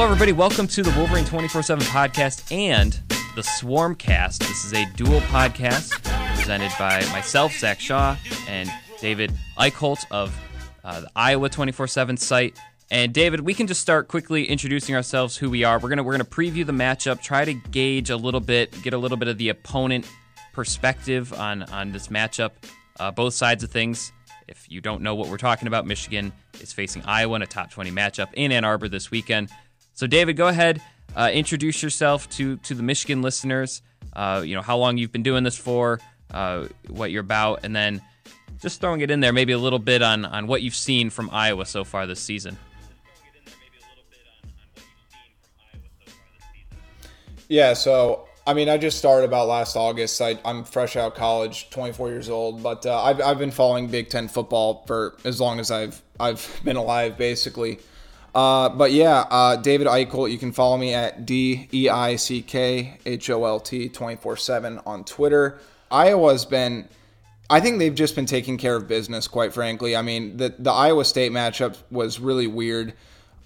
Hello, everybody. Welcome to the Wolverine 24 7 podcast and the Swarmcast. This is a dual podcast presented by myself, Zach Shaw, and David Eickholt of uh, the Iowa 24 7 site. And David, we can just start quickly introducing ourselves, who we are. We're gonna we're gonna preview the matchup, try to gauge a little bit, get a little bit of the opponent perspective on on this matchup, uh, both sides of things. If you don't know what we're talking about, Michigan is facing Iowa in a top 20 matchup in Ann Arbor this weekend. So, David, go ahead, uh, introduce yourself to to the Michigan listeners. Uh, you know how long you've been doing this for, uh, what you're about, and then just throwing it in there, maybe a little bit on on what you've seen from Iowa so far this season. Yeah, so I mean, I just started about last August. I, am fresh out of college, 24 years old, but uh, I've, I've been following Big Ten football for as long as I've I've been alive, basically. Uh, but yeah, uh, David Eickholt, you can follow me at D E I C K H O L T 24 7 on Twitter. Iowa's been, I think they've just been taking care of business, quite frankly. I mean, the, the Iowa State matchup was really weird.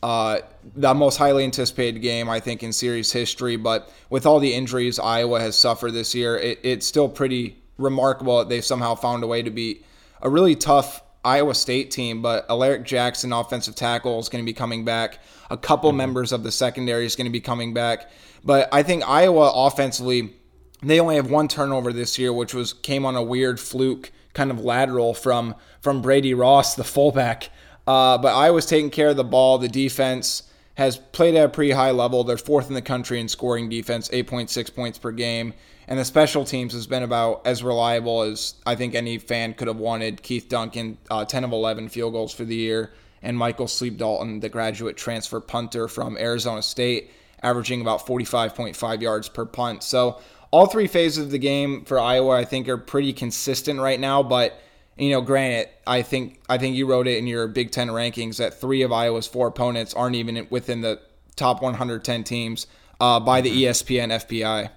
Uh, the most highly anticipated game, I think, in series history. But with all the injuries Iowa has suffered this year, it, it's still pretty remarkable that they've somehow found a way to beat a really tough Iowa State team. But Alaric Jackson, offensive tackle, is going to be coming back. A couple mm-hmm. members of the secondary is going to be coming back. But I think Iowa offensively, they only have one turnover this year, which was came on a weird fluke kind of lateral from from Brady Ross, the fullback. Uh, but Iowa's taking care of the ball. The defense has played at a pretty high level. They're fourth in the country in scoring defense, 8.6 points per game. And the special teams has been about as reliable as I think any fan could have wanted. Keith Duncan, uh, 10 of 11 field goals for the year. And Michael Sleep Dalton, the graduate transfer punter from Arizona State, averaging about 45.5 yards per punt. So all three phases of the game for Iowa, I think, are pretty consistent right now. But you know, granted, I think I think you wrote it in your Big Ten rankings that three of Iowa's four opponents aren't even within the top 110 teams uh, by the mm-hmm. ESPN FPI.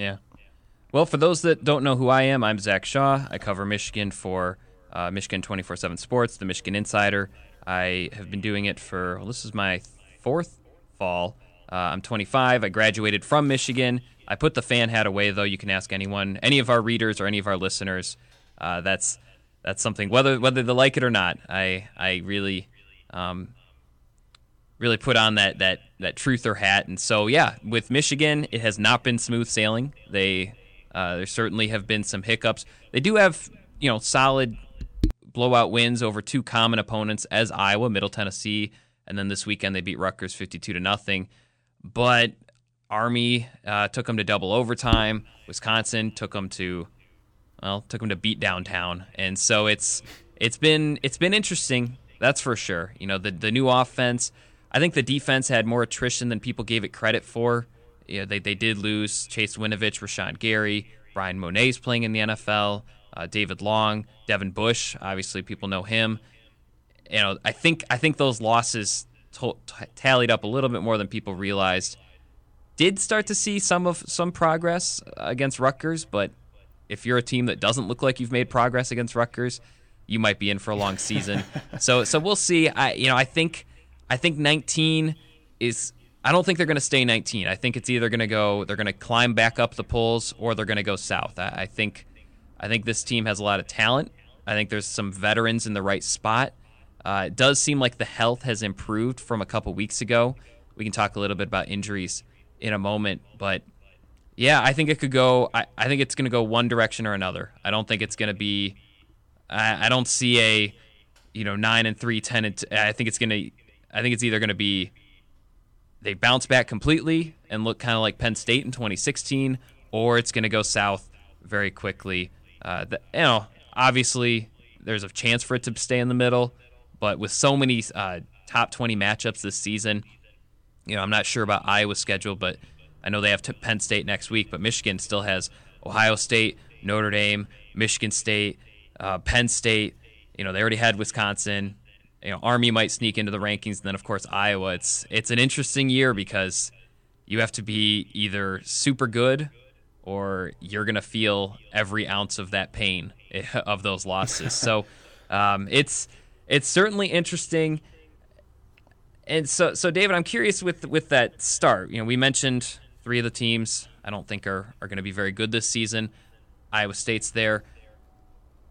Yeah. Well, for those that don't know who I am, I'm Zach Shaw. I cover Michigan for uh, Michigan 24/7 Sports, the Michigan Insider. I have been doing it for well, this is my fourth fall. Uh, I'm 25. I graduated from Michigan. I put the fan hat away, though. You can ask anyone, any of our readers or any of our listeners uh, that's that's something whether whether they like it or not. I I really um, really put on that that that truther hat, and so yeah, with Michigan, it has not been smooth sailing. They uh, there certainly have been some hiccups. They do have you know solid blowout wins over two common opponents as Iowa, Middle Tennessee, and then this weekend they beat Rutgers 52 to nothing. But Army uh, took them to double overtime. Wisconsin took them to well, took them to beat downtown, and so it's it's been it's been interesting. That's for sure. You know, the the new offense. I think the defense had more attrition than people gave it credit for. You know, they they did lose Chase Winovich, Rashan Gary, Bryan Mone's playing in the NFL, uh, David Long, Devin Bush. Obviously, people know him. You know, I think I think those losses t- tallied up a little bit more than people realized. Did start to see some of some progress against Rutgers, but if you're a team that doesn't look like you've made progress against Rutgers, you might be in for a long season. so so we'll see. I you know I think I think 19 is I don't think they're going to stay 19. I think it's either going to go they're going to climb back up the polls or they're going to go south. I, I, think I think this team has a lot of talent. I think there's some veterans in the right spot. Uh, it does seem like the health has improved from a couple weeks ago. We can talk a little bit about injuries in a moment, but yeah, I think it could go. I, I think it's going to go one direction or another. I don't think it's going to be. I, I don't see a, you know, nine and three, ten and. T- I think it's going to. I think it's either going to be. They bounce back completely and look kind of like Penn State in 2016, or it's going to go south very quickly. Uh, the, you know, obviously there's a chance for it to stay in the middle, but with so many uh, top 20 matchups this season, you know, I'm not sure about Iowa's schedule, but I know they have Penn State next week, but Michigan still has Ohio State, Notre Dame, Michigan State, uh, Penn State. You know, they already had Wisconsin. You know, Army might sneak into the rankings, and then of course Iowa. It's it's an interesting year because you have to be either super good or you're gonna feel every ounce of that pain of those losses. so um, it's it's certainly interesting. and so so David, I'm curious with with that start. You know, we mentioned three of the teams I don't think are are going to be very good this season. Iowa State's there.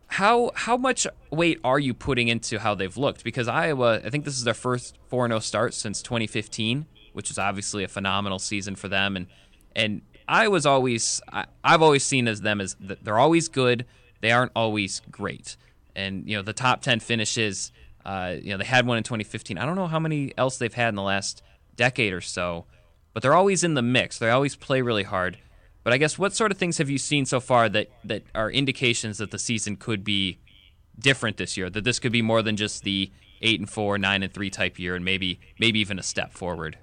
How how much weight are you putting into how they've looked? Because Iowa, I think this is their first 4-0 start since 2015, which is obviously a phenomenal season for them. And and Iowa's always I, I've always seen as them as they're always good. They aren't always great. And you know the top 10 finishes. Uh, you know they had one in 2015. I don't know how many else they've had in the last decade or so, but they're always in the mix. They always play really hard. But I guess what sort of things have you seen so far that that are indications that the season could be different this year? That this could be more than just the eight and four, nine and three type year, and maybe maybe even a step forward.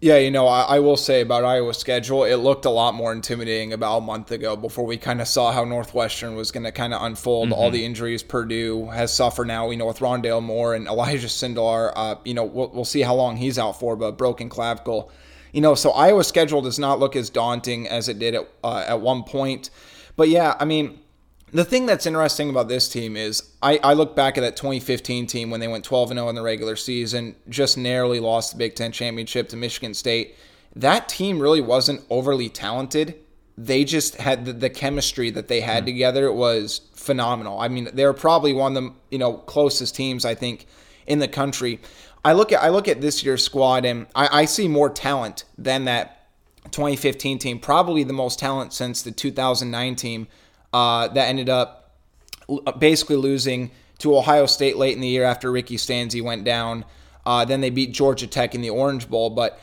Yeah, you know, I, I, will say about Iowa's schedule, it looked a lot more intimidating about a month ago before we kind of saw how Northwestern was going to kind of unfold. Mm-hmm. All the injuries Purdue has suffered now, you know, with Rondale Moore and Elijah Sindelar. Uh, you know, we'll, we'll see how long he's out for, but broken clavicle you know, so Iowa's schedule does not look as daunting as it did at, uh, at one point. But yeah, I mean, the thing that's interesting about this team is I, I look back at that 2015 team when they went 12 0 in the regular season, just narrowly lost the Big Ten championship to Michigan State. That team really wasn't overly talented. They just had the, the chemistry that they had mm-hmm. together was phenomenal. I mean, they were probably one of the you know closest teams I think in the country. I look at I look at this year's squad and I, I see more talent than that 2015 team. Probably the most talent since the 2009 team uh, that ended up basically losing to Ohio State late in the year after Ricky Stanzi went down. Uh, then they beat Georgia Tech in the Orange Bowl, but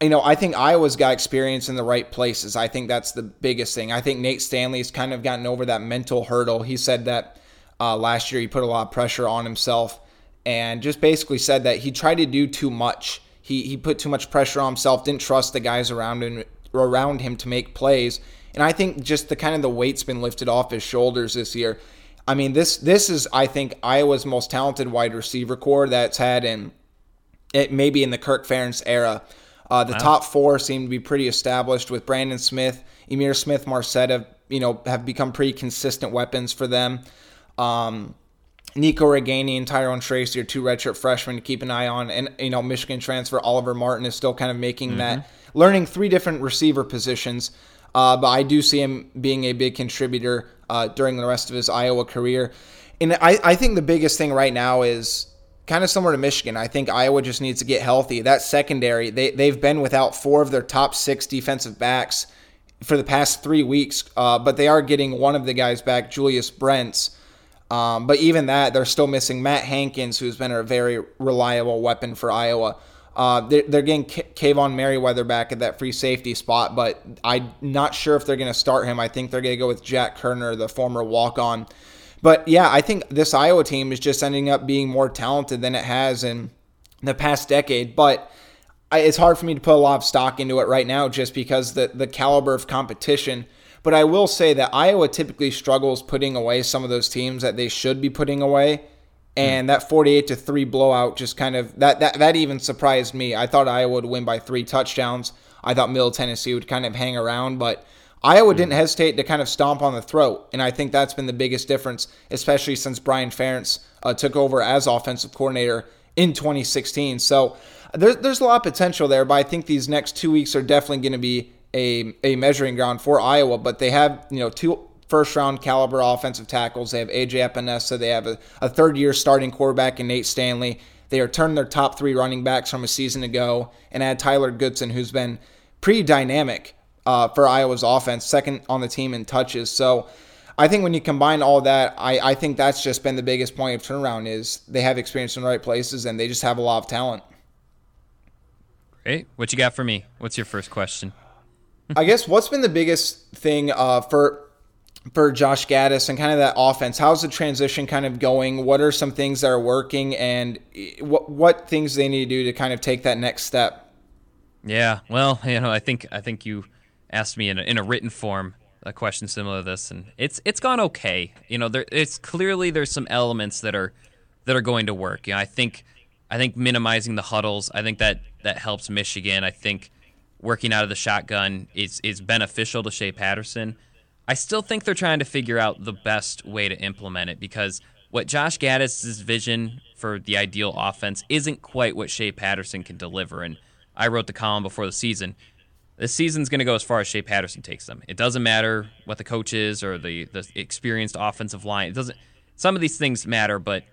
you know, I think Iowa's got experience in the right places. I think that's the biggest thing. I think Nate Stanley's kind of gotten over that mental hurdle. He said that uh, last year he put a lot of pressure on himself and just basically said that he tried to do too much. He, he put too much pressure on himself, didn't trust the guys around him around him to make plays. And I think just the kind of the weight's been lifted off his shoulders this year. I mean, this this is I think Iowa's most talented wide receiver corps that's had in it maybe in the Kirk Ferentz era. Uh, the wow. top four seem to be pretty established with Brandon Smith, Ihmir Smith, Marsette, you know, have become pretty consistent weapons for them. Um, Nico Ragaini and Tyrone Tracy are two redshirt freshmen to keep an eye on. And, you know, Michigan transfer Oliver Martin is still kind of making mm-hmm. that, learning three different receiver positions. Uh, but I do see him being a big contributor uh, during the rest of his Iowa career. And I, I think the biggest thing right now is kind of similar to Michigan. I think Iowa just needs to get healthy. That secondary, they, they've been without four of their top six defensive backs for the past three weeks, uh, but they are getting one of the guys back, Julius Brents. Um, but even that, they're still missing Matt Hankins, who's been a very reliable weapon for Iowa. Uh, they're, they're, getting K- Kaevon Merriweather back at that free safety spot, but I'm not sure if they're going to start him. I think they're going to go with Jack Koerner, the former walk on. But yeah, I think this Iowa team is just ending up being more talented than it has in the past decade. But I, it's hard for me to put a lot of stock into it right now just because the, the caliber of competition – but I will say that Iowa typically struggles putting away some of those teams that they should be putting away. And mm. that 48 to 3 blowout just kind of that, that that even surprised me. I thought Iowa would win by 3 touchdowns. I thought Middle Tennessee would kind of hang around, but Iowa mm. didn't hesitate to kind of stomp on the throat, and I think that's been the biggest difference, especially since Brian Ferentz uh, took over as offensive coordinator in 2016. So there's there's a lot of potential there, but I think these next two weeks are definitely going to be a, a measuring ground for Iowa, but they have, you know, two first round caliber offensive tackles. They have AJ Epenesa. They have a, a third year starting quarterback in Nate Stanley. They are turning their top three running backs from a season ago and add Tyler Goodson, who's been pretty dynamic uh, for Iowa's offense, second on the team in touches. So I think when you combine all that, I, I think that's just been the biggest point of turnaround is they have experience in the right places and they just have a lot of talent. Great. What you got for me? What's your first question? I guess what's been the biggest thing uh, for for Josh Gattis and kind of that offense? How's the transition kind of going? What are some things that are working, and what what things they need to do to kind of take that next step? Yeah, well, you know, I think I think you asked me in a, in a written form a question similar to this, and it's it's gone okay. You know, there it's clearly there's some elements that are that are going to work. You know, I think I think minimizing the huddles, I think that that helps Michigan. I think working out of the shotgun is is beneficial to Shea Patterson. I still think they're trying to figure out the best way to implement it because what Josh Gattis' vision for the ideal offense isn't quite what Shea Patterson can deliver. And I wrote the column before the season. This season's going to go as far as Shea Patterson takes them. It doesn't matter what the coach is or the, the experienced offensive line. It doesn't. Some of these things matter, but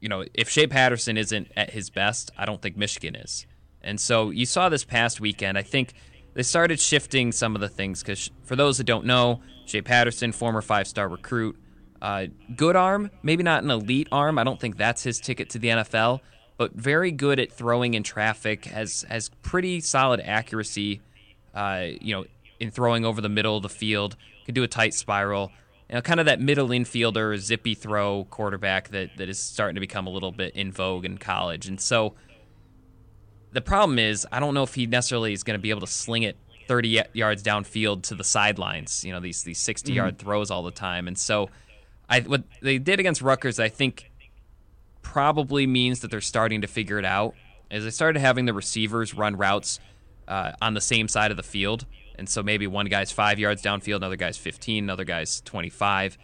you know, if Shea Patterson isn't at his best, I don't think Michigan is. And so you saw this past weekend. I think they started shifting some of the things because for those that don't know, Shea Patterson, former five-star recruit, uh, good arm, maybe not an elite arm. I don't think that's his ticket to the NFL, but very good at throwing in traffic. Has has pretty solid accuracy uh, you know, in throwing over the middle of the field, can do a tight spiral. You know, kind of that middle infielder, zippy throw quarterback that, that is starting to become a little bit in vogue in college. And so the problem is, I don't know if he necessarily is going to be able to sling it 30 yards downfield to the sidelines, you know, these, these 60 yard mm-hmm. throws all the time. And so I, what they did against Rutgers, I think probably means that they're starting to figure it out. As they started having the receivers run routes uh, on the same side of the field. And so maybe one guy's five yards downfield, another guy's 15, another guy's 25.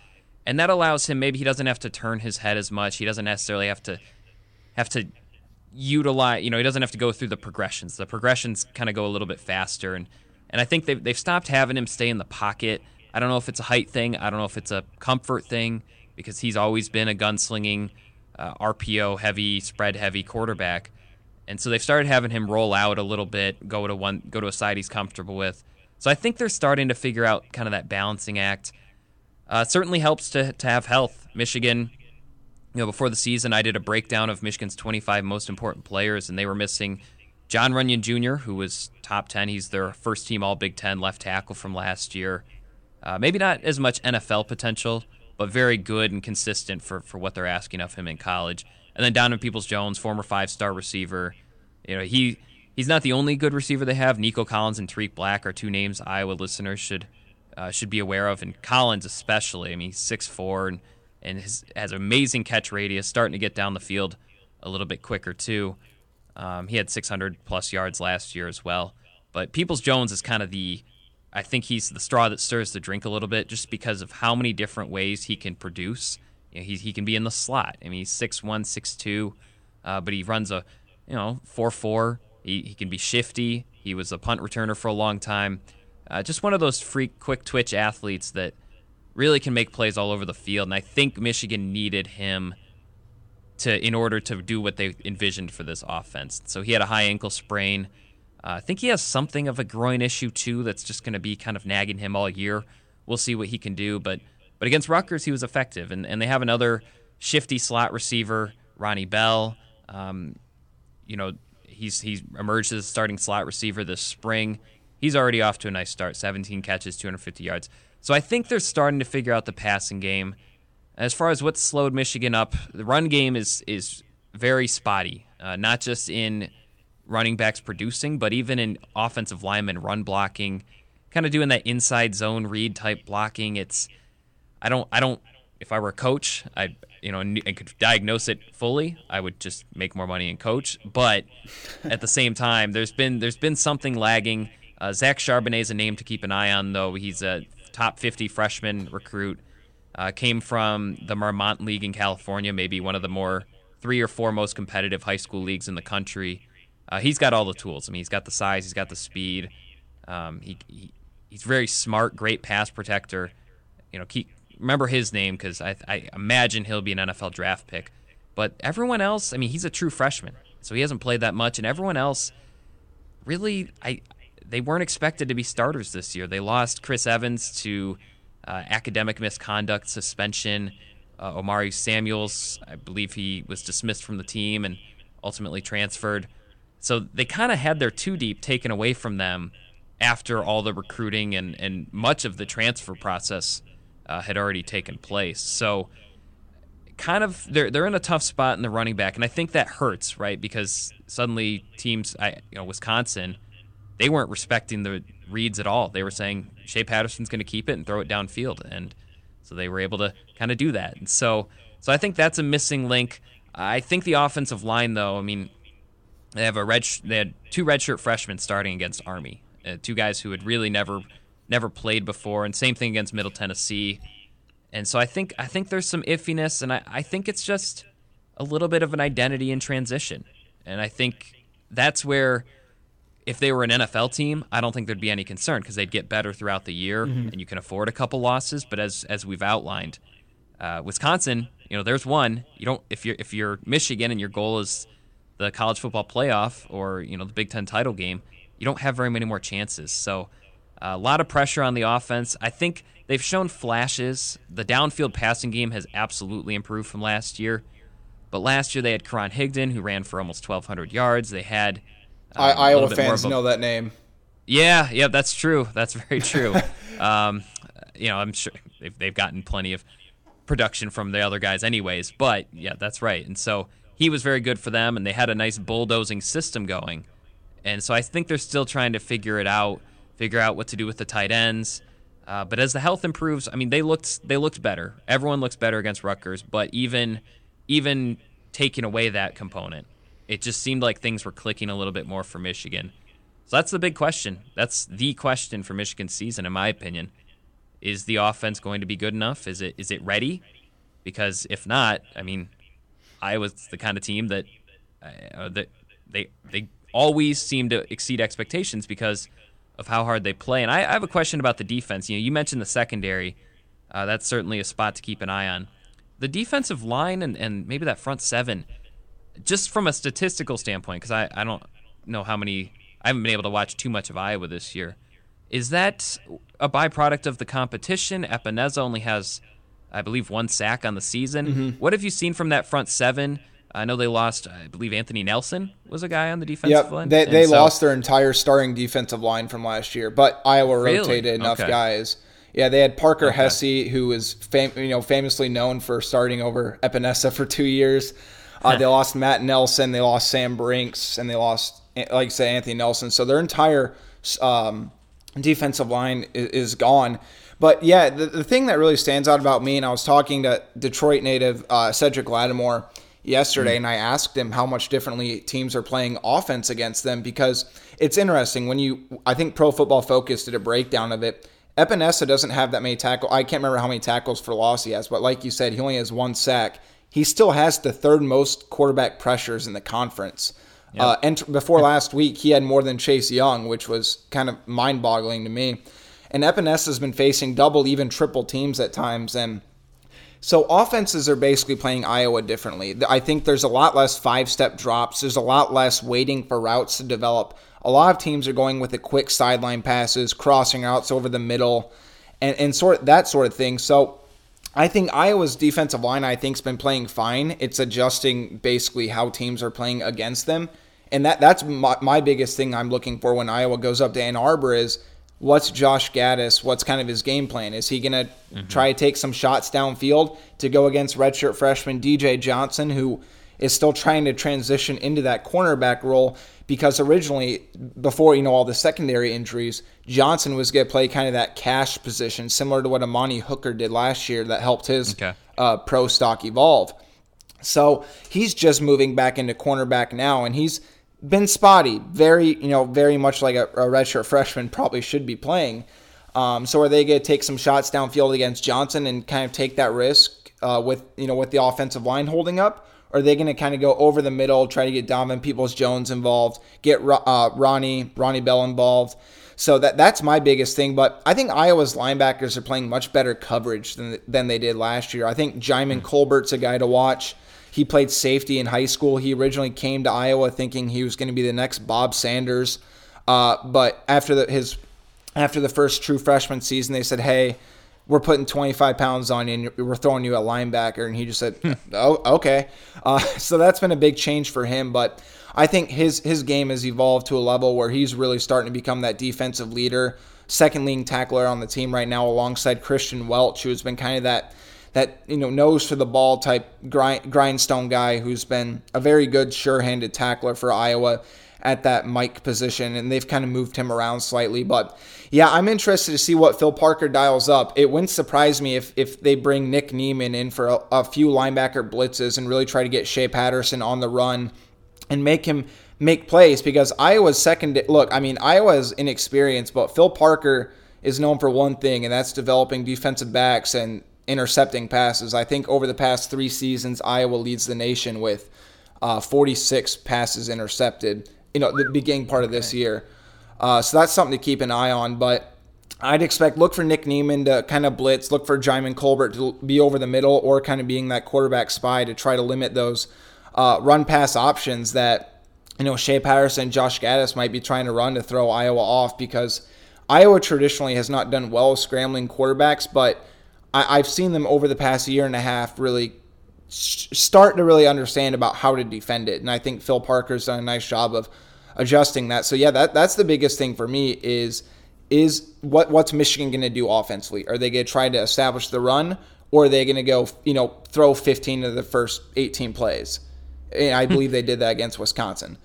And that allows him, maybe he doesn't have to turn his head as much. He doesn't necessarily have to have to utilize, you know, he doesn't have to go through the progressions. The progressions kind of go a little bit faster. And, and I think they've, they've stopped having him stay in the pocket. I don't know if it's a height thing. I don't know if it's a comfort thing because he's always been a gunslinging, uh, RPO heavy, spread heavy quarterback. And so they've started having him roll out a little bit, go to one, go to a side he's comfortable with. So I think they're starting to figure out kind of that balancing act. Uh, certainly helps to to have health. Michigan, you know, before the season, I did a breakdown of Michigan's 25 most important players, and they were missing John Runyan Jr., who was top 10. He's their first team All Big Ten left tackle from last year. Uh, maybe not as much NFL potential, but very good and consistent for, for what they're asking of him in college. And then Donovan Peoples Jones, former five star receiver. You know, he he's not the only good receiver they have. Nico Collins and Tarik Black are two names Iowa listeners should uh, should be aware of, and Collins especially. I mean, he's six four and and his, has amazing catch radius, starting to get down the field a little bit quicker too. Um, he had 600 plus yards last year as well. But Peoples Jones is kind of the, I think he's the straw that stirs the drink a little bit, just because of how many different ways he can produce you know, he he can be in the slot. I mean, he's six one, six two, uh, but he runs a you know four four. He he can be shifty. He was a punt returner for a long time. Uh, just one of those freak, quick twitch athletes that really can make plays all over the field. And I think Michigan needed him to in order to do what they envisioned for this offense. So he had a high ankle sprain. Uh, I think he has something of a groin issue too that's just going to be kind of nagging him all year. We'll see what he can do, but but against Rutgers, he was effective, and, and they have another shifty slot receiver, Ronnie Bell. Um, you know, he's he's emerged as a starting slot receiver this spring. He's already off to a nice start, 17 catches, 250 yards. So I think they're starting to figure out the passing game. As far as what slowed Michigan up, the run game is is very spotty. Uh, not just in running backs producing, but even in offensive linemen run blocking, kind of doing that inside zone read type blocking. It's I don't I don't if I were a coach, I you know and, could diagnose it fully, I would just make more money and coach. But at the same time, there's been there's been something lagging. Uh, Zach Charbonnet is a name to keep an eye on, though. He's a top 50 freshman recruit. Uh, came from the Marmonte League in California, maybe one of the more three or four most competitive high school leagues in the country. Uh, he's got all the tools. I mean, he's got the size, he's got the speed. Um, he, he, he's very smart, great pass protector. You know, keep remember his name because I, I imagine he'll be an NFL draft pick. But everyone else, I mean, he's a true freshman, so he hasn't played that much, and everyone else, really, I they weren't expected to be starters this year. They lost Chris Evans to uh, academic misconduct suspension. Uh, O'Maury Samuels, I believe he was dismissed from the team and ultimately transferred. So they kind of had their two deep taken away from them after all the recruiting and, and much of the transfer process uh, had already taken place. So kind of they're they're in a tough spot in the running back, and I think that hurts, right? Because suddenly teams, I you know Wisconsin, they weren't respecting the reads at all. They were saying Shea Patterson's going to keep it and throw it downfield, and so they were able to kind of do that. And so so I think that's a missing link. I think the offensive line, though, I mean, they have a red. They had two redshirt freshmen starting against Army, uh, two guys who had really never never played before, and same thing against Middle Tennessee. And so I think I think there's some iffiness, and I, I think it's just a little bit of an identity in transition. And I think that's where if they were an NFL team, I don't think there'd be any concern because they'd get better throughout the year, mm-hmm. and you can afford a couple losses. But as as we've outlined, uh, Wisconsin, you know, there's one. You don't if you're if you're Michigan and your goal is the college football playoff or you know the Big Ten title game, you don't have very many more chances. So uh, a lot of pressure on the offense. I think they've shown flashes. The downfield passing game has absolutely improved from last year. But last year they had Karan Higdon, who ran for almost 1,200 yards. They had um, Iowa fans a, know that name. Yeah, yeah, that's true. That's very true. um, you know, I'm sure they've, they've gotten plenty of production from the other guys, anyways. But yeah, that's right. And so he was very good for them, and they had a nice bulldozing system going. And so I think they're still trying to figure it out, figure out what to do with the tight ends. Uh, but as the health improves, I mean, they looked they looked better. Everyone looks better against Rutgers. But even even taking away that component, it just seemed like things were clicking a little bit more for Michigan. So that's the big question. That's the question for Michigan's season, in my opinion. Is the offense going to be good enough? Is it is it ready? Because if not, I mean, Iowa's the kind of team that uh, that they they always seem to exceed expectations because of how hard they play. And I, I have a question about the defense. You know, you mentioned the secondary. Uh, that's certainly a spot to keep an eye on the defensive line and, and maybe that front seven, just from a statistical standpoint, because I, I don't know how many, I haven't been able to watch too much of Iowa this year. Is that a byproduct of the competition? Epenesa only has, I believe, one sack on the season. Mm-hmm. What have you seen from that front seven? I know they lost, I believe Anthony Nelson was a guy on the defensive yep, line. They, they so, lost their entire starting defensive line from last year, but Iowa rotated really? enough okay. guys yeah, they had Parker okay. Hesse, who was fam- you know famously known for starting over Epenesa for two years. Uh, they lost Matt Nelson, they lost Sam Brincks, and they lost, like I say, Anthony Nelson. So their entire um, defensive line is, is, gone. But yeah, the, the thing that really stands out about me, and I was talking to Detroit native uh, Cedric Lattimore yesterday, mm-hmm. and I asked him how much differently teams are playing offense against them because it's interesting when you. I think Pro Football Focus did a breakdown of it Epenesa doesn't have that many tackles. I can't remember how many tackles for loss he has, but like you said, he only has one sack. He still has the third most quarterback pressures in the conference. Yep. Uh, and before last week, he had more than Chase Young, which was kind of mind boggling to me. And Epenesa has been facing double, even triple teams at times. And so offenses are basically playing Iowa differently. I think there's a lot less five step drops, there's a lot less waiting for routes to develop a lot of teams are going with the quick sideline passes, crossing routes over the middle, and, and sort that sort of thing. So I think Iowa's defensive line, I think, has been playing fine. It's adjusting basically how teams are playing against them. And that that's my, my biggest thing I'm looking for when Iowa goes up to Ann Arbor is what's Josh Gattis? What's kind of his game plan? Is he going to mm-hmm. try to take some shots downfield to go against redshirt freshman DJ Johnson, who is still trying to transition into that cornerback role? because originally, before you know all the secondary injuries, Johnson was going to play kind of that cash position, similar to what Amani Hooker did last year, that helped his okay. uh, pro stock evolve. So he's just moving back into cornerback now, and he's been spotty, very you know, very much like a, a redshirt freshman probably should be playing. Um, so are they going to take some shots downfield against Johnson and kind of take that risk uh, with you know with the offensive line holding up? Are they going to kind of go over the middle, try to get Donovan Peoples Jones involved, get uh, Ronnie Ronnie Bell involved? So that that's my biggest thing. But I think Iowa's linebackers are playing much better coverage than than they did last year. I think Djimon Colbert's a guy to watch. He played safety in high school. He originally came to Iowa thinking he was going to be the next Bob Sanders. Uh, but after the, his after the first true freshman season, they said, "Hey, we're putting 25 pounds on you and we're throwing you a linebacker. And he just said, hmm. oh, okay. Uh, so that's been a big change for him. But I think his, his game has evolved to a level where he's really starting to become that defensive leader, second leading tackler on the team right now, alongside Christian Welch, who's been kind of that that you know nose for the ball type grind, grindstone guy who's been a very good sure-handed tackler for Iowa at that Mike position, and they've kind of moved him around slightly. But yeah, I'm interested to see what Phil Parker dials up. It wouldn't surprise me if if they bring Nick Niemann in for a, a few linebacker blitzes and really try to get Shea Patterson on the run and make him make plays because Iowa's second. Look, I mean Iowa is inexperienced, but Phil Parker is known for one thing, and that's developing defensive backs and intercepting passes. I think over the past three seasons, Iowa leads the nation with uh, 46 passes intercepted. You know, the beginning part of this year. Uh, so that's something to keep an eye on. But I'd expect look for Nick Niemann to kind of blitz, look for Djimon Colbert to be over the middle, or kind of being that quarterback spy to try to limit those uh, run pass options that you know Shea Patterson, and Josh Gattis might be trying to run to throw Iowa off because Iowa traditionally has not done well with scrambling quarterbacks, but I, have seen them over the past year and a half really start to really understand about how to defend it, and I think Phil Parker's done a nice job of adjusting that. So yeah, that that's the biggest thing for me is is what what's Michigan going to do offensively? Are they going to try to establish the run, or are they going to go you know throw 15 of the first 18 plays? And I believe they did that against Wisconsin.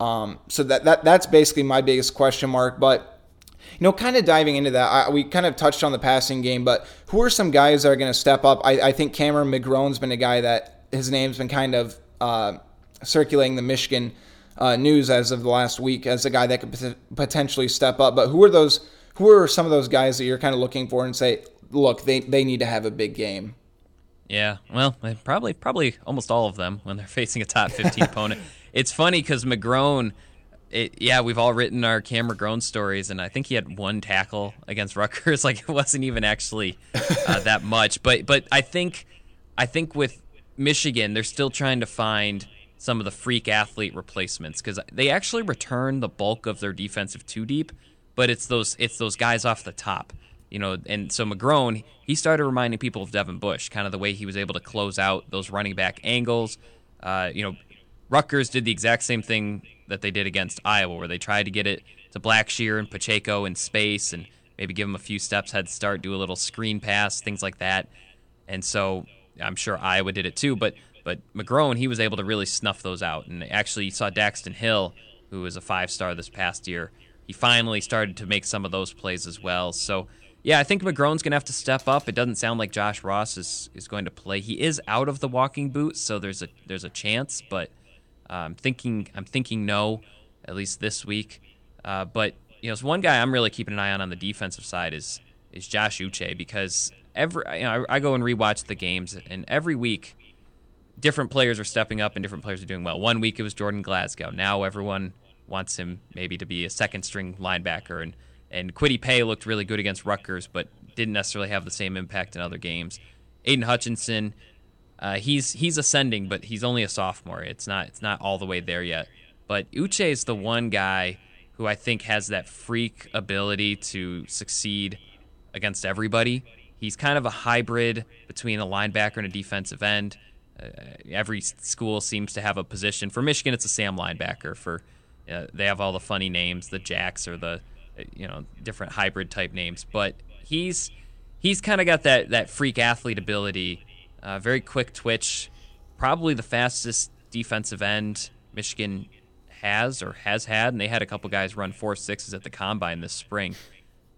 Um, so that that that's basically my biggest question mark. But you know, kind of diving into that, I, we kind of touched on the passing game, but who are some guys that are going to step up? I, I, think Cameron McGrone's been a guy that his name's been kind of uh, circulating the Michigan uh, news as of the last week as a guy that could potentially step up. But who are those? Who are some of those guys that you're kind of looking for and say, look, they they need to have a big game? Yeah, well, probably probably almost all of them when they're facing a top 15 opponent. It's funny because McGrone. It, yeah, we've all written our McGrone stories, and I think he had one tackle against Rutgers. Like it wasn't even actually uh, that much, but but I think I think with Michigan, they're still trying to find some of the freak athlete replacements because they actually return the bulk of their defensive two deep, but it's those it's those guys off the top, you know. And so McGrone he started reminding people of Devin Bush, kind of the way he was able to close out those running back angles. Uh, you know, Rutgers did the exact same thing that they did against Iowa, where they tried to get it to Blackshear and Pacheco in space and maybe give them a few steps head start, do a little screen pass, things like that. And so I'm sure Iowa did it too, but but McGrone, he was able to really snuff those out. And actually, you saw Daxton Hill, who was a five star this past year. He finally started to make some of those plays as well. So, yeah, I think McGrone's going to have to step up. It doesn't sound like Josh Ross is, is going to play. He is out of the walking boot, so there's a there's a chance, but I'm um, thinking I'm thinking no, at least this week. Uh, but you know, one guy I'm really keeping an eye on on the defensive side is is Josh Uche because every you know, I, I go and rewatch the games, and every week different players are stepping up and different players are doing well. One week it was Jordan Glasgow. Now everyone wants him maybe to be a second string linebacker. And, and Kwity Paye looked really good against Rutgers, but didn't necessarily have the same impact in other games. Aidan Hutchinson, uh, he's he's ascending, but he's only a sophomore. It's not it's not all the way there yet. But Uche is the one guy who I think has that freak ability to succeed against everybody. He's kind of a hybrid between a linebacker and a defensive end. Uh, every school seems to have a position. For Michigan, it's a Sam linebacker. For uh, they have all the funny names, the Jacks or the uh, you know different hybrid type names. But he's he's kind of got that that freak athlete ability, uh, very quick twitch, probably the fastest defensive end Michigan has or has had, and they had a couple guys run four sixes at the combine this spring.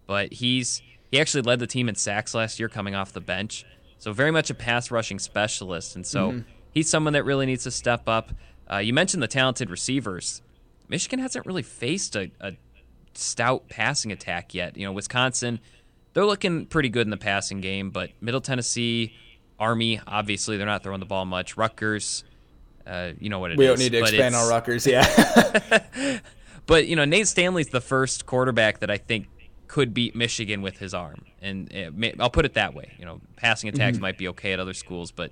But he's he actually led the team in sacks last year, coming off the bench. So very much a pass rushing specialist, and so mm-hmm. he's someone that really needs to step up. Uh, you mentioned the talented receivers. Michigan hasn't really faced a, a stout passing attack yet. You know, Wisconsin, they're looking pretty good in the passing game, but Middle Tennessee, Army, obviously they're not throwing the ball much. Rutgers, uh, you know what it we is. we don't need to expand on Rutgers, yeah. but you know, Nate Stanley's the first quarterback that I think could beat Michigan with his arm, and may, I'll put it that way. You know, passing attacks mm-hmm. might be okay at other schools, but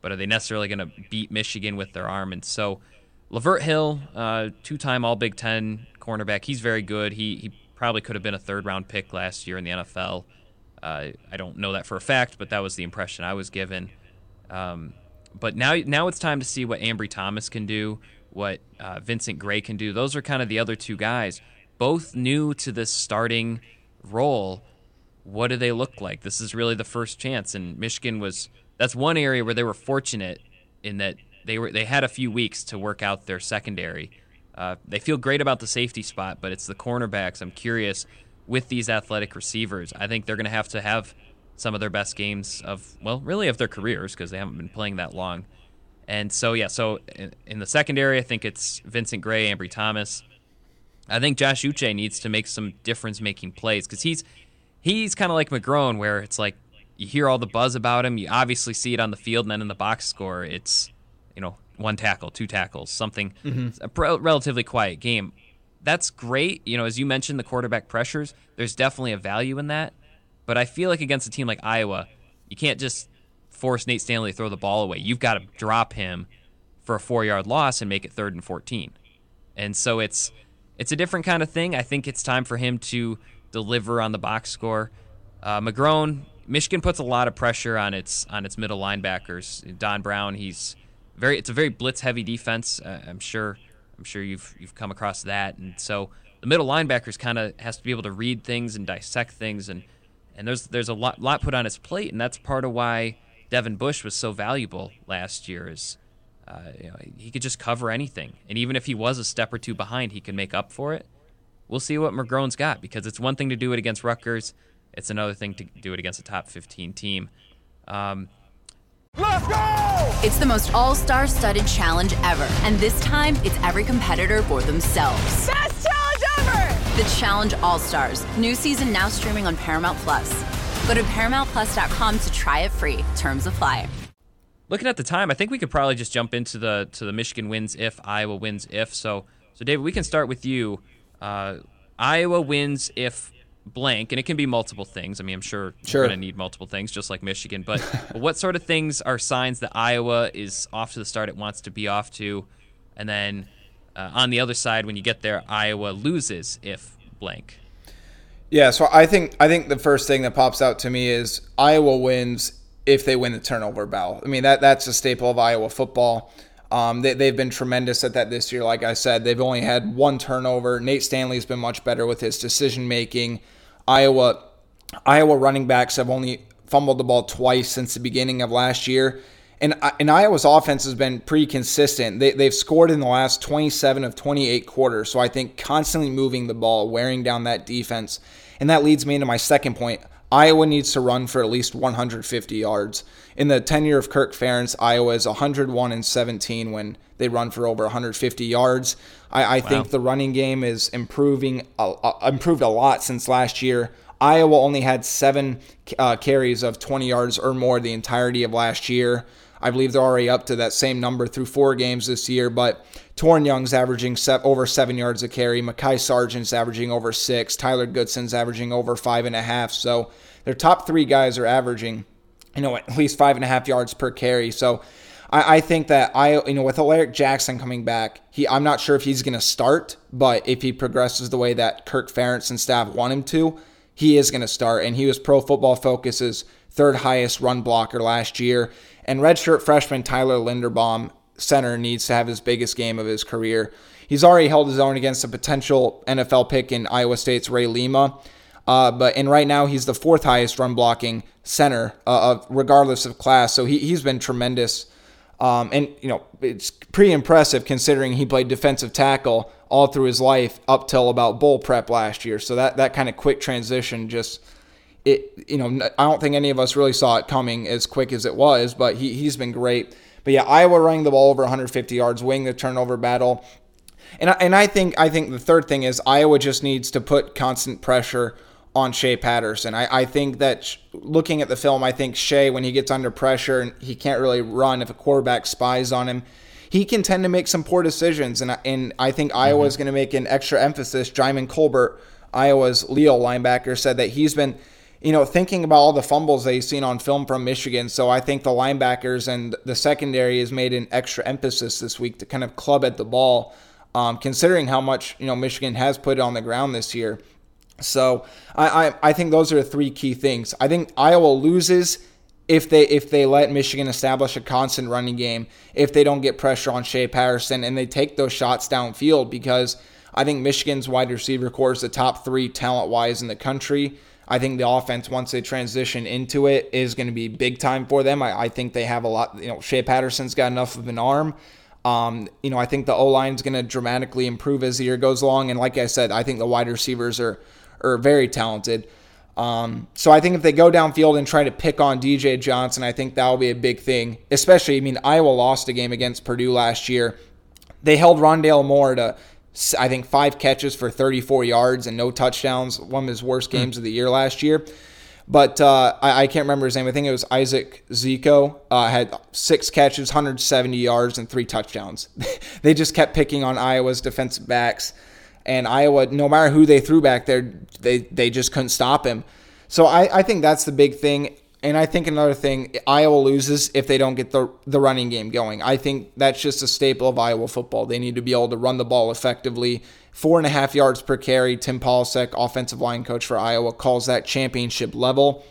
but are they necessarily going to beat Michigan with their arm? And so, Lavert Hill, uh, two-time All Big Ten cornerback, he's very good. He he probably could have been a third-round pick last year in the NFL. Uh, I don't know that for a fact, but that was the impression I was given. Um, but now now it's time to see what Ambry Thomas can do, what uh, Vincent Gray can do. Those are kind of the other two guys, both new to this starting role, what do they look like? This is really the first chance. And Michigan was that's one area where they were fortunate in that they were they had a few weeks to work out their secondary. Uh, they feel great about the safety spot, but it's the cornerbacks. I'm curious with these athletic receivers. I think they're going to have to have some of their best games of well, really of their careers because they haven't been playing that long. And so yeah, so in, in the secondary, I think it's Vincent Gray, Ambry Thomas. I think Josh Uche needs to make some difference making plays because he's he's kind of like McGrone, where it's like you hear all the buzz about him. You obviously see it on the field, and then in the box score, it's you know one tackle, two tackles, something mm-hmm. a relatively quiet game. That's great. You know, as you mentioned, the quarterback pressures. There's definitely a value in that, but I feel like against a team like Iowa, you can't just force Nate Stanley to throw the ball away. You've got to drop him for a four yard loss and make it third and fourteen. And so it's it's a different kind of thing. I think it's time for him to deliver on the box score. Uh, McGrone, Michigan puts a lot of pressure on its on its middle linebackers. Don Brown, he's very it's a very blitz heavy defense. Uh, I'm sure I'm sure you've you've come across that, and so the middle linebackers kind of has to be able to read things and dissect things, and and there's there's a lot lot put on his plate, and that's part of why Devin Bush was so valuable last year. Is uh, you know, he could just cover anything, and even if he was a step or two behind, he could make up for it. We'll see what McGrone's got because it's one thing to do it against Rutgers, it's another thing to do it against a top 15 team. Um, Let's go! It's the most all-star studded challenge ever, and this time it's every competitor for themselves. Best challenge ever! The Challenge All Stars, new season now streaming on Paramount Plus. Go to ParamountPlus.com to try it free. Terms apply. Looking at the time, I think we could probably just jump into the to the Michigan wins if Iowa wins if. So, so David, we can start with you. Uh, Iowa wins if blank, and it can be multiple things. I mean, I'm sure, sure. you're going to need multiple things, just like Michigan. But, but what sort of things are signs that Iowa is off to the start it wants to be off to, and then uh, on the other side, when you get there, Iowa loses if blank. Yeah, so I think I think the first thing that pops out to me is Iowa wins if they win the turnover battle. I mean, that that's a staple of Iowa football. Um, they, they've been tremendous at that this year. Like I said, they've only had one turnover. Nate Stanley's been much better with his decision making. Iowa Iowa running backs have only fumbled the ball twice since the beginning of last year. And, uh, and Iowa's offense has been pretty consistent. They, they've scored in the last 27 of 28 quarters. So I think constantly moving the ball, wearing down that defense. And that leads me into my second point. Iowa needs to run for at least 150 yards. In the tenure of Kirk Ferentz, Iowa is 101 and 17 when they run for over 150 yards. I, I wow. think the running game is improving, uh, improved a lot since last year. Iowa only had seven uh, carries of 20 yards or more the entirety of last year. I believe they're already up to that same number through four games this year. But Toren Young's averaging over seven yards a carry. Mekhi Sargent's averaging over six. Tyler Goodson's averaging over five and a half. So their top three guys are averaging, you know, at least five and a half yards per carry. So I, I think that I, you know, with Alaric Jackson coming back, he, I'm not sure if he's going to start, but if he progresses the way that Kirk Ferentz and staff want him to, he is going to start. And he was Pro Football Focus's third highest run blocker last year. And redshirt freshman Tyler Linderbaum, center, needs to have his biggest game of his career. He's already held his own against a potential NFL pick in Iowa State's Ray Lima. Uh, but and right now he's the fourth highest run blocking center, uh, of, regardless of class. So he he's been tremendous, um, and you know it's pretty impressive considering he played defensive tackle all through his life up till about bowl prep last year. So that that kind of quick transition just it you know I don't think any of us really saw it coming as quick as it was, but he he's been great. But yeah, Iowa running the ball over 150 yards, winning the turnover battle. And I, and I think I think the third thing is Iowa just needs to put constant pressure on Shea Patterson. I, I think that looking at the film, I think Shea, when he gets under pressure and he can't really run, if a quarterback spies on him, he can tend to make some poor decisions. And, and I think mm-hmm. Iowa's going to make an extra emphasis. Djimon Colbert, Iowa's Leo linebacker, said that he's been, you know, thinking about all the fumbles they've seen on film from Michigan. So I think the linebackers and the secondary has made an extra emphasis this week to kind of club at the ball, um, considering how much, you know, Michigan has put on the ground this year. So I, I, I think those are the three key things. I think Iowa loses if they if they let Michigan establish a constant running game, if they don't get pressure on Shea Patterson and they take those shots downfield because I think Michigan's wide receiver corps is the top three talent wise in the country. I think the offense, once they transition into it, is going to be big time for them. I, I think they have a lot. You know, Shea Patterson's got enough of an arm. Um, you know, I think the O line is going to dramatically improve as the year goes along. And like I said, I think the wide receivers are are very talented. Um, so I think if they go downfield and try to pick on DJ Johnson, I think that will be a big thing. Especially, I mean, Iowa lost a game against Purdue last year. They held Rondale Moore to, I think, five catches for 34 yards and no touchdowns. One of his worst hmm. games of the year last year. But uh, I, I, can't remember his name. I think it was Isaac Zico. Uh, had six catches, 170 yards, and three touchdowns. they just kept picking on Iowa's defensive backs, and Iowa, no matter who they threw back there, they they just couldn't stop him. So I, I think that's the big thing. And I think another thing, Iowa loses if they don't get the the running game going. I think that's just a staple of Iowa football. They need to be able to run the ball effectively. Four and a half yards per carry. Tim Polasek, offensive line coach for Iowa, calls that championship level.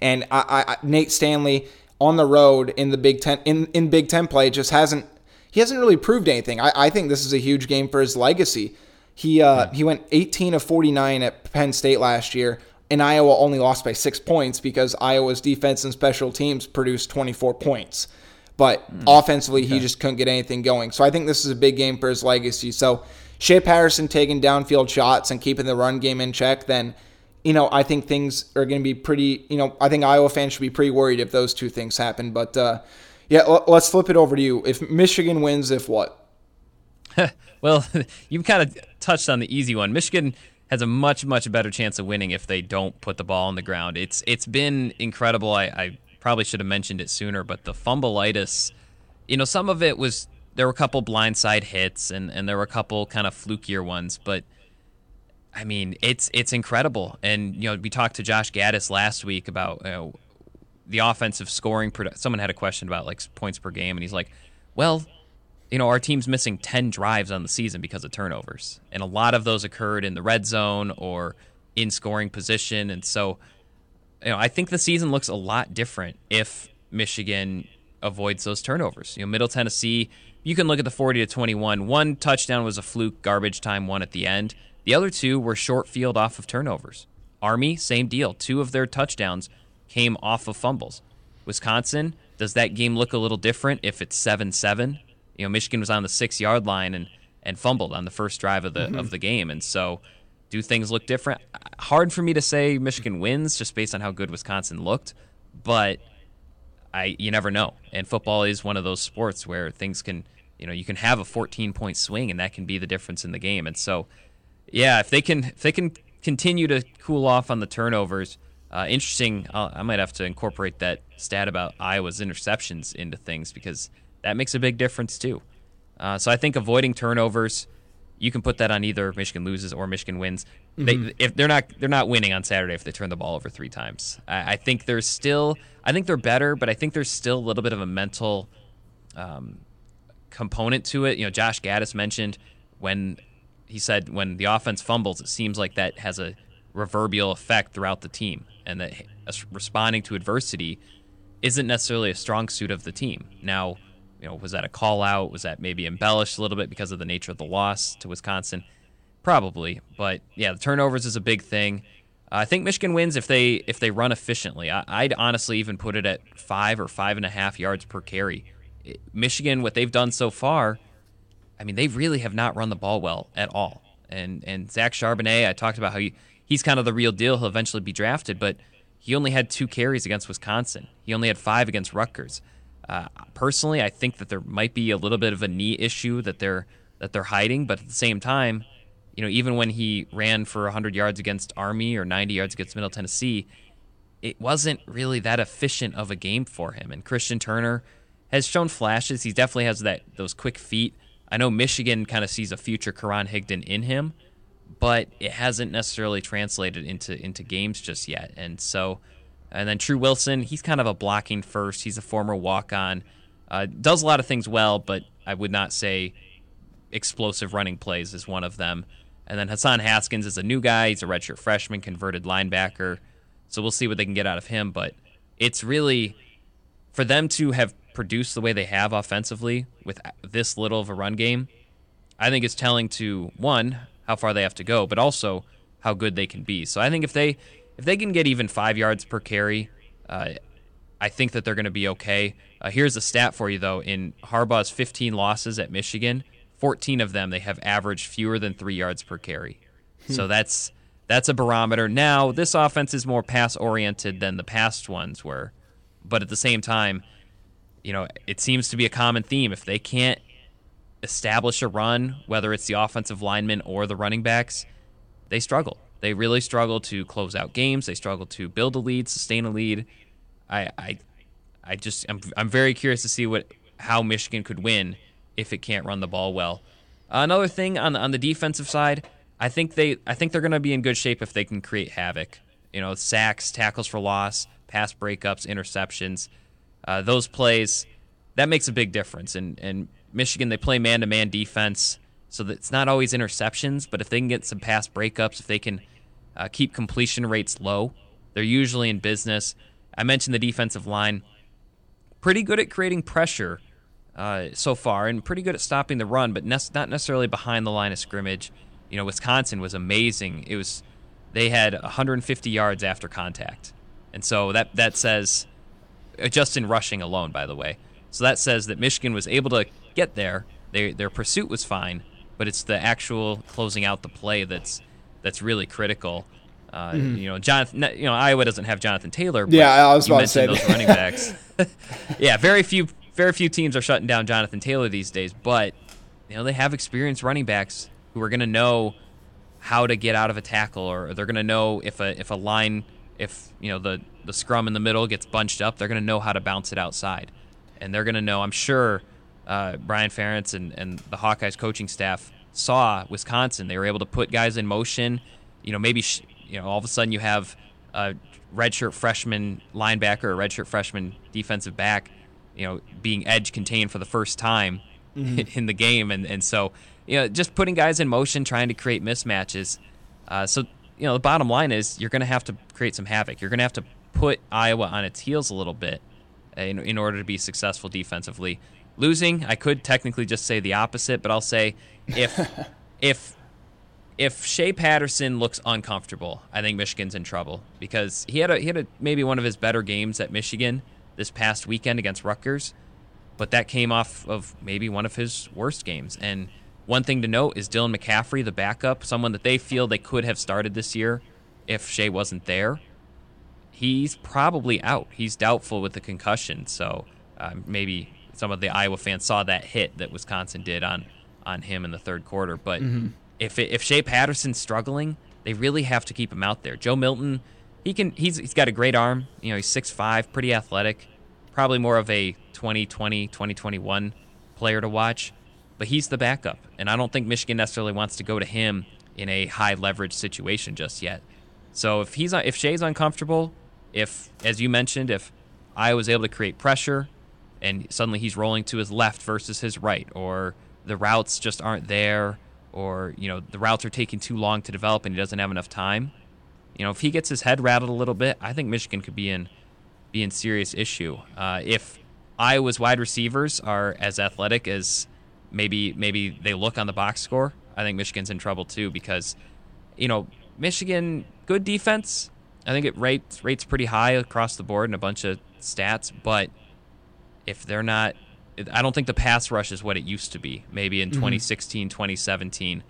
And I, I, Nate Stanley on the road in the Big Ten in, in Big Ten play just hasn't he hasn't really proved anything. I, I think this is a huge game for his legacy. He uh, yeah. he went 18 of 49 at Penn State last year and Iowa only lost by six points because Iowa's defense and special teams produced 24 points. But mm, offensively, okay. he just couldn't get anything going. So I think this is a big game for his legacy. So Shea Patterson taking downfield shots and keeping the run game in check, then you know I think things are going to be pretty. You know I think Iowa fans should be pretty worried if those two things happen. But uh, yeah, l- let's flip it over to you. If Michigan wins, if what? well, you've kind of touched on the easy one. Michigan has a much much better chance of winning if they don't put the ball on the ground. It's it's been incredible. I, I probably should have mentioned it sooner, but the fumbleitis, you know, some of it was there were a couple blindside hits and and there were a couple kind of flukier ones, but I mean, it's it's incredible. And you know, we talked to Josh Gattis last week about you know, the offensive scoring. Someone had a question about like points per game, and he's like, "Well, you know, our team's missing 10 drives on the season because of turnovers. And a lot of those occurred in the red zone or in scoring position. And so, you know, I think the season looks a lot different if Michigan avoids those turnovers. You know, Middle Tennessee, you can look at the 40 to 21. One touchdown was a fluke, garbage time one at the end. The other two were short field off of turnovers. Army, same deal. Two of their touchdowns came off of fumbles. Wisconsin, does that game look a little different if it's 7 7? You know Michigan was on the six yard line and and fumbled on the first drive of the mm-hmm. of the game, and so do things look different? Hard for me to say Michigan wins just based on how good Wisconsin looked, but I you never know. And football is one of those sports where things can you know you can have a 14 point swing and that can be the difference in the game. And so yeah, if they can if they can continue to cool off on the turnovers. Uh, interesting. I'll, I might have to incorporate that stat about Iowa's interceptions into things because that makes a big difference too. Uh, so I think avoiding turnovers, you can put that on either Michigan loses or Michigan wins. Mm-hmm. They, if they're not they're not winning on Saturday if they turn the ball over three times. I, I, think there's still I think they're better, but I think there's still a little bit of a mental um, component to it. You know, Josh Gattis mentioned when he said when the offense fumbles, it seems like that has a reverberal effect throughout the team, and that responding to adversity isn't necessarily a strong suit of the team. Now you know, was that a call out? Was that maybe embellished a little bit because of the nature of the loss to Wisconsin? Probably, but yeah, the turnovers is a big thing. Uh, I think Michigan wins if they if they run efficiently. I, would honestly even put it at five or five and a half yards per carry. Michigan, what they've done so far, I mean, they really have not run the ball well at all. And and Zach Charbonnet, I talked about how he, he's kind of the real deal. He'll eventually be drafted, but he only had two carries against Wisconsin. He only had five against Rutgers. Uh, personally, I think that there might be a little bit of a knee issue that they're that they're hiding, but at the same time, you know, even when he ran for 100 yards against Army or 90 yards against Middle Tennessee, it wasn't really that efficient of a game for him. And Christian Turner has shown flashes. He definitely has that those quick feet. I know Michigan kind of sees a future Karan Higdon in him, but it hasn't necessarily translated into into games just yet. And so and then Tru Wilson, he's kind of a blocking first. He's a former walk on. Uh, does a lot of things well, but I would not say explosive running plays is one of them. And then Hassan Haskins is a new guy. He's a redshirt freshman, converted linebacker. So we'll see what they can get out of him. But it's really for them to have produced the way they have offensively with this little of a run game. I think it's telling to one how far they have to go, but also how good they can be. So I think if they if they can get even five yards per carry, uh, I think that they're going to be okay. Uh, here's a stat for you, though. In Harbaugh's 15 losses at Michigan, 14 of them they have averaged fewer than three yards per carry. Hmm. So that's that's a barometer. Now this offense is more pass oriented than the past ones were, but at the same time, you know it seems to be a common theme. If they can't establish a run, whether it's the offensive linemen or the running backs, they struggle. They really struggle to close out games. They struggle to build a lead, sustain a lead. I, I, I just I'm, I'm very curious to see what how Michigan could win if it can't run the ball well. Another thing on the, on the defensive side, I think they I think they're going to be in good shape if they can create havoc. You know, sacks, tackles for loss, pass breakups, interceptions. Uh, those plays that makes a big difference. And and Michigan they play man to man defense, so that it's not always interceptions, but if they can get some pass breakups, if they can uh, keep completion rates low, they're usually in business. I mentioned the defensive line, pretty good at creating pressure uh, so far, and pretty good at stopping the run, but ne- not necessarily behind the line of scrimmage. You know, Wisconsin was amazing. It was they had 150 yards after contact, and so that that says uh, just in rushing alone, by the way. So that says that Michigan was able to get there. They, their pursuit was fine, but it's the actual closing out the play that's that's really critical. Uh, mm-hmm. You know, Jonathan. You know, Iowa doesn't have Jonathan Taylor. yeah, I was about to say those running backs. yeah, very few very few teams are shutting down Jonathan Taylor these days, but you know they have experienced running backs who are going to know how to get out of a tackle, or they're going to know if a if a line, if you know the the scrum in the middle gets bunched up, they're going to know how to bounce it outside, and they're going to know. I'm sure uh, Brian Ferentz and and the Hawkeyes coaching staff saw Wisconsin. They were able to put guys in motion. You know, maybe sh- you know all of a sudden you have a redshirt freshman linebacker, or redshirt freshman defensive back you know being edge contained for the first time mm-hmm. in the game, and and so you know just putting guys in motion, trying to create mismatches. Uh, so you know the bottom line is you're going to have to create some havoc. You're going to have to put Iowa on its heels a little bit in, in order to be successful defensively. Losing, I could technically just say the opposite, but I'll say if if if Shea Patterson looks uncomfortable, I think Michigan's in trouble because he had a he had a, maybe one of his better games at Michigan this past weekend against Rutgers, but that came off of maybe one of his worst games. And one thing to note is Dylan McCaffrey, the backup, someone that they feel they could have started this year if Shea wasn't there. He's probably out. He's doubtful with the concussion, so uh, maybe some of the Iowa fans saw that hit that Wisconsin did on on him in the third quarter. But mm-hmm. if it, if Shea Patterson's struggling, they really have to keep him out there. Joe Milton he can he's he's got a great arm. You know, he's 6'5", pretty athletic. Probably more of a 2020, 2021 player to watch, but he's the backup, and I don't think Michigan necessarily wants to go to him in a high leverage situation just yet. So if he's on if Shea's uncomfortable, if as you mentioned, if I was able to create pressure, and suddenly he's rolling to his left versus his right, or the routes just aren't there, or you know the routes are taking too long to develop and he doesn't have enough time, you know, if he gets his head rattled a little bit, I think Michigan could be in be in serious issue. Uh, if Iowa's wide receivers are as athletic as maybe maybe they look on the box score, I think Michigan's in trouble too because you know Michigan good defense. I think it rates rates pretty high across the board in a bunch of stats, but if they're not I don't think the pass rush is what it used to be, maybe in mm-hmm. 2016, 2017.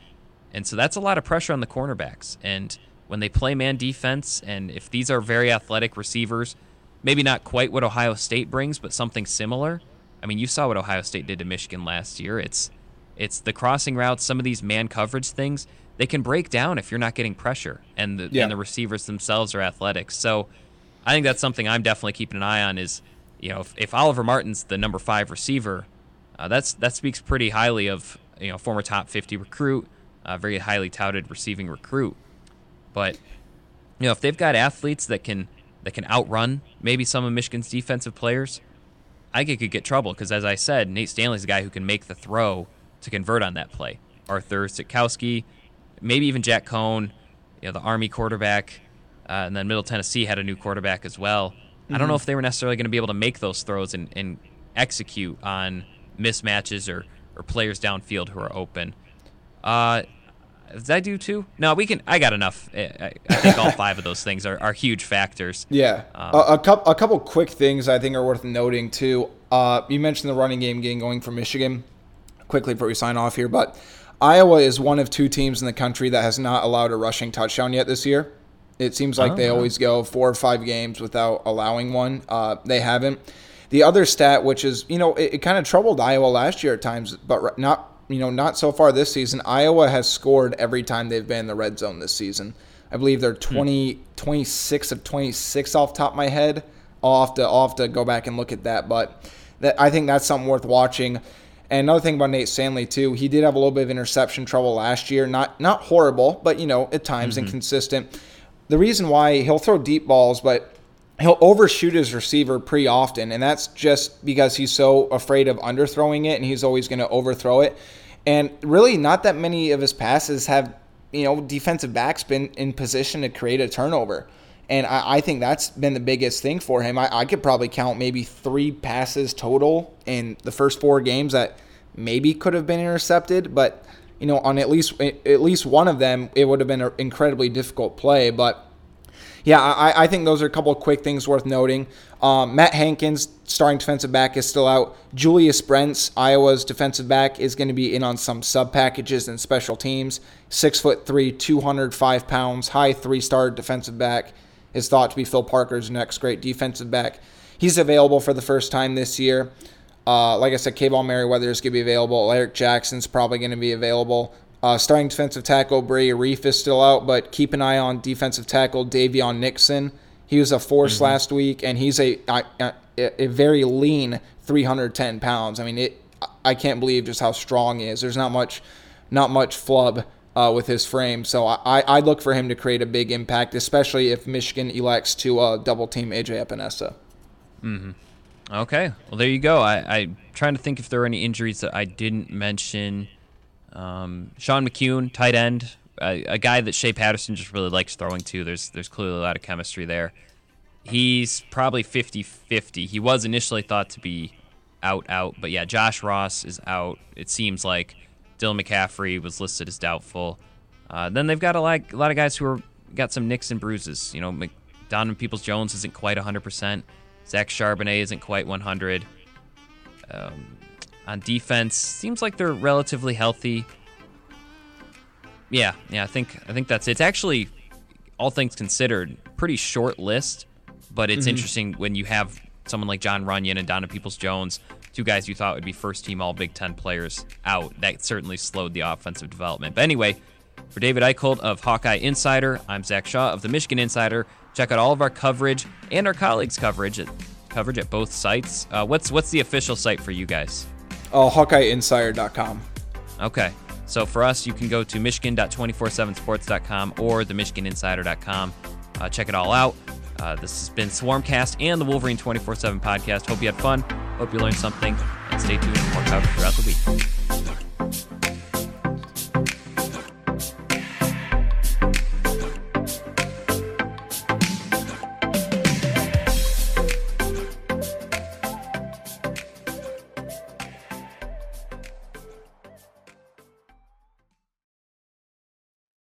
And so that's a lot of pressure on the cornerbacks. And when they play man defense, and if these are very athletic receivers, maybe not quite what Ohio State brings, but something similar. I mean, you saw what Ohio State did to Michigan last year. It's it's the crossing routes, some of these man coverage things, they can break down if you're not getting pressure, and the, yeah. and the receivers themselves are athletic. So I think that's something I'm definitely keeping an eye on. Is you know if, if Oliver Martin's the number five receiver, uh, that's that speaks pretty highly of you know former top 50 recruit, uh, very highly touted receiving recruit. But you know, if they've got athletes that can that can outrun maybe some of Michigan's defensive players, I think it could get trouble because, as I said, Nate Stanley's a guy who can make the throw to convert on that play. Arthur Sitkowski, maybe even Jack Coan, you know, the Army quarterback, uh, and then Middle Tennessee had a new quarterback as well. Mm-hmm. I don't know mm-hmm. if they were necessarily going to be able to make those throws and, and execute on mismatches or, or players downfield who are open. Uh, does I do two? No, we can. I got enough. I, I think all five of those things are, are huge factors. Yeah, um, a, a couple a couple quick things I think are worth noting too. Uh, you mentioned the running game getting going for Michigan. Quickly before we sign off here, but Iowa is one of two teams in the country that has not allowed a rushing touchdown yet this year. It seems like oh, they always go four or five games without allowing one. Uh, they haven't. The other stat, which is you know, it, it kind of troubled Iowa last year at times, but not you know, not so far this season. Iowa has scored every time they've been in the red zone this season. I believe they're 20, hmm. 26 of 26 off top of my head. I'll have to, I'll have to go back and look at that, but that, I think that's something worth watching. And another thing about Nate Stanley too, he did have a little bit of interception trouble last year. Not not horrible, but you know at times mm-hmm. inconsistent. The reason why he'll throw deep balls, but he'll overshoot his receiver pretty often, and that's just because he's so afraid of underthrowing it, and he's always going to overthrow it. And really, not that many of his passes have you know defensive backs been in position to create a turnover. And I, I think that's been the biggest thing for him. I, I could probably count maybe three passes total in the first four games that maybe could have been intercepted, but you know, on at least at least one of them, it would have been an incredibly difficult play. But yeah, I, I think those are a couple of quick things worth noting. Um, Matt Hankins, starting defensive back, is still out. Julius Brents, Iowa's defensive back, is going to be in on some sub packages and special teams. Six foot three, 205 pounds, high three star defensive back is thought to be Phil Parker's next great defensive back. He's available for the first time this year. Uh, like I said, Kaevon Merriweather is going to be available. Eric Jackson's probably going to be available. Uh, starting defensive tackle Brady Reiff is still out, but keep an eye on defensive tackle Daviyon Nixon. He was a force mm-hmm. last week, and he's a, a, a very lean 310 pounds. I mean, it. I can't believe just how strong he is. There's not much, not much flub uh, with his frame. So I, I look for him to create a big impact, especially if Michigan elects to uh, double team AJ Epenesa. Mm-hmm. Okay, well there you go. I, I'm trying to think if there are any injuries that I didn't mention. Um, Sean McKeon, tight end, a, a, guy that Shea Patterson just really likes throwing to. There's there's clearly a lot of chemistry there. He's probably 50-50. He was initially thought to be out out, but yeah, Josh Ross is out. It seems like Dylan McCaffrey was listed as doubtful. Uh, then they've got a lot, a lot of guys who are got some nicks and bruises. You know, Donovan Peoples Jones isn't quite 100%. Zach Charbonnet isn't quite 100. Um, on defense, seems like they're relatively healthy. Yeah, yeah, I think I think that's it. It's actually, all things considered, pretty short list, but it's mm-hmm. interesting when you have someone like Jon Runyan and Donna Peoples Jones two guys you thought would be first team All Big Ten players out. That certainly slowed the offensive development. But anyway, for David Eickholt of Hawkeye Insider, I'm Zach Shaw of the Michigan Insider. Check out all of our coverage and our colleagues' coverage at coverage at both sites. Uh, what's what's the official site for you guys? Oh, HawkeyeInsider.com. Okay. So for us, you can go to michigan.247sports.com or themichiganinsider.com. Uh, check it all out. Uh, this has been Swarmcast and the Wolverine 24 7 podcast. Hope you had fun. Hope you learned something. And stay tuned for more coverage throughout the week.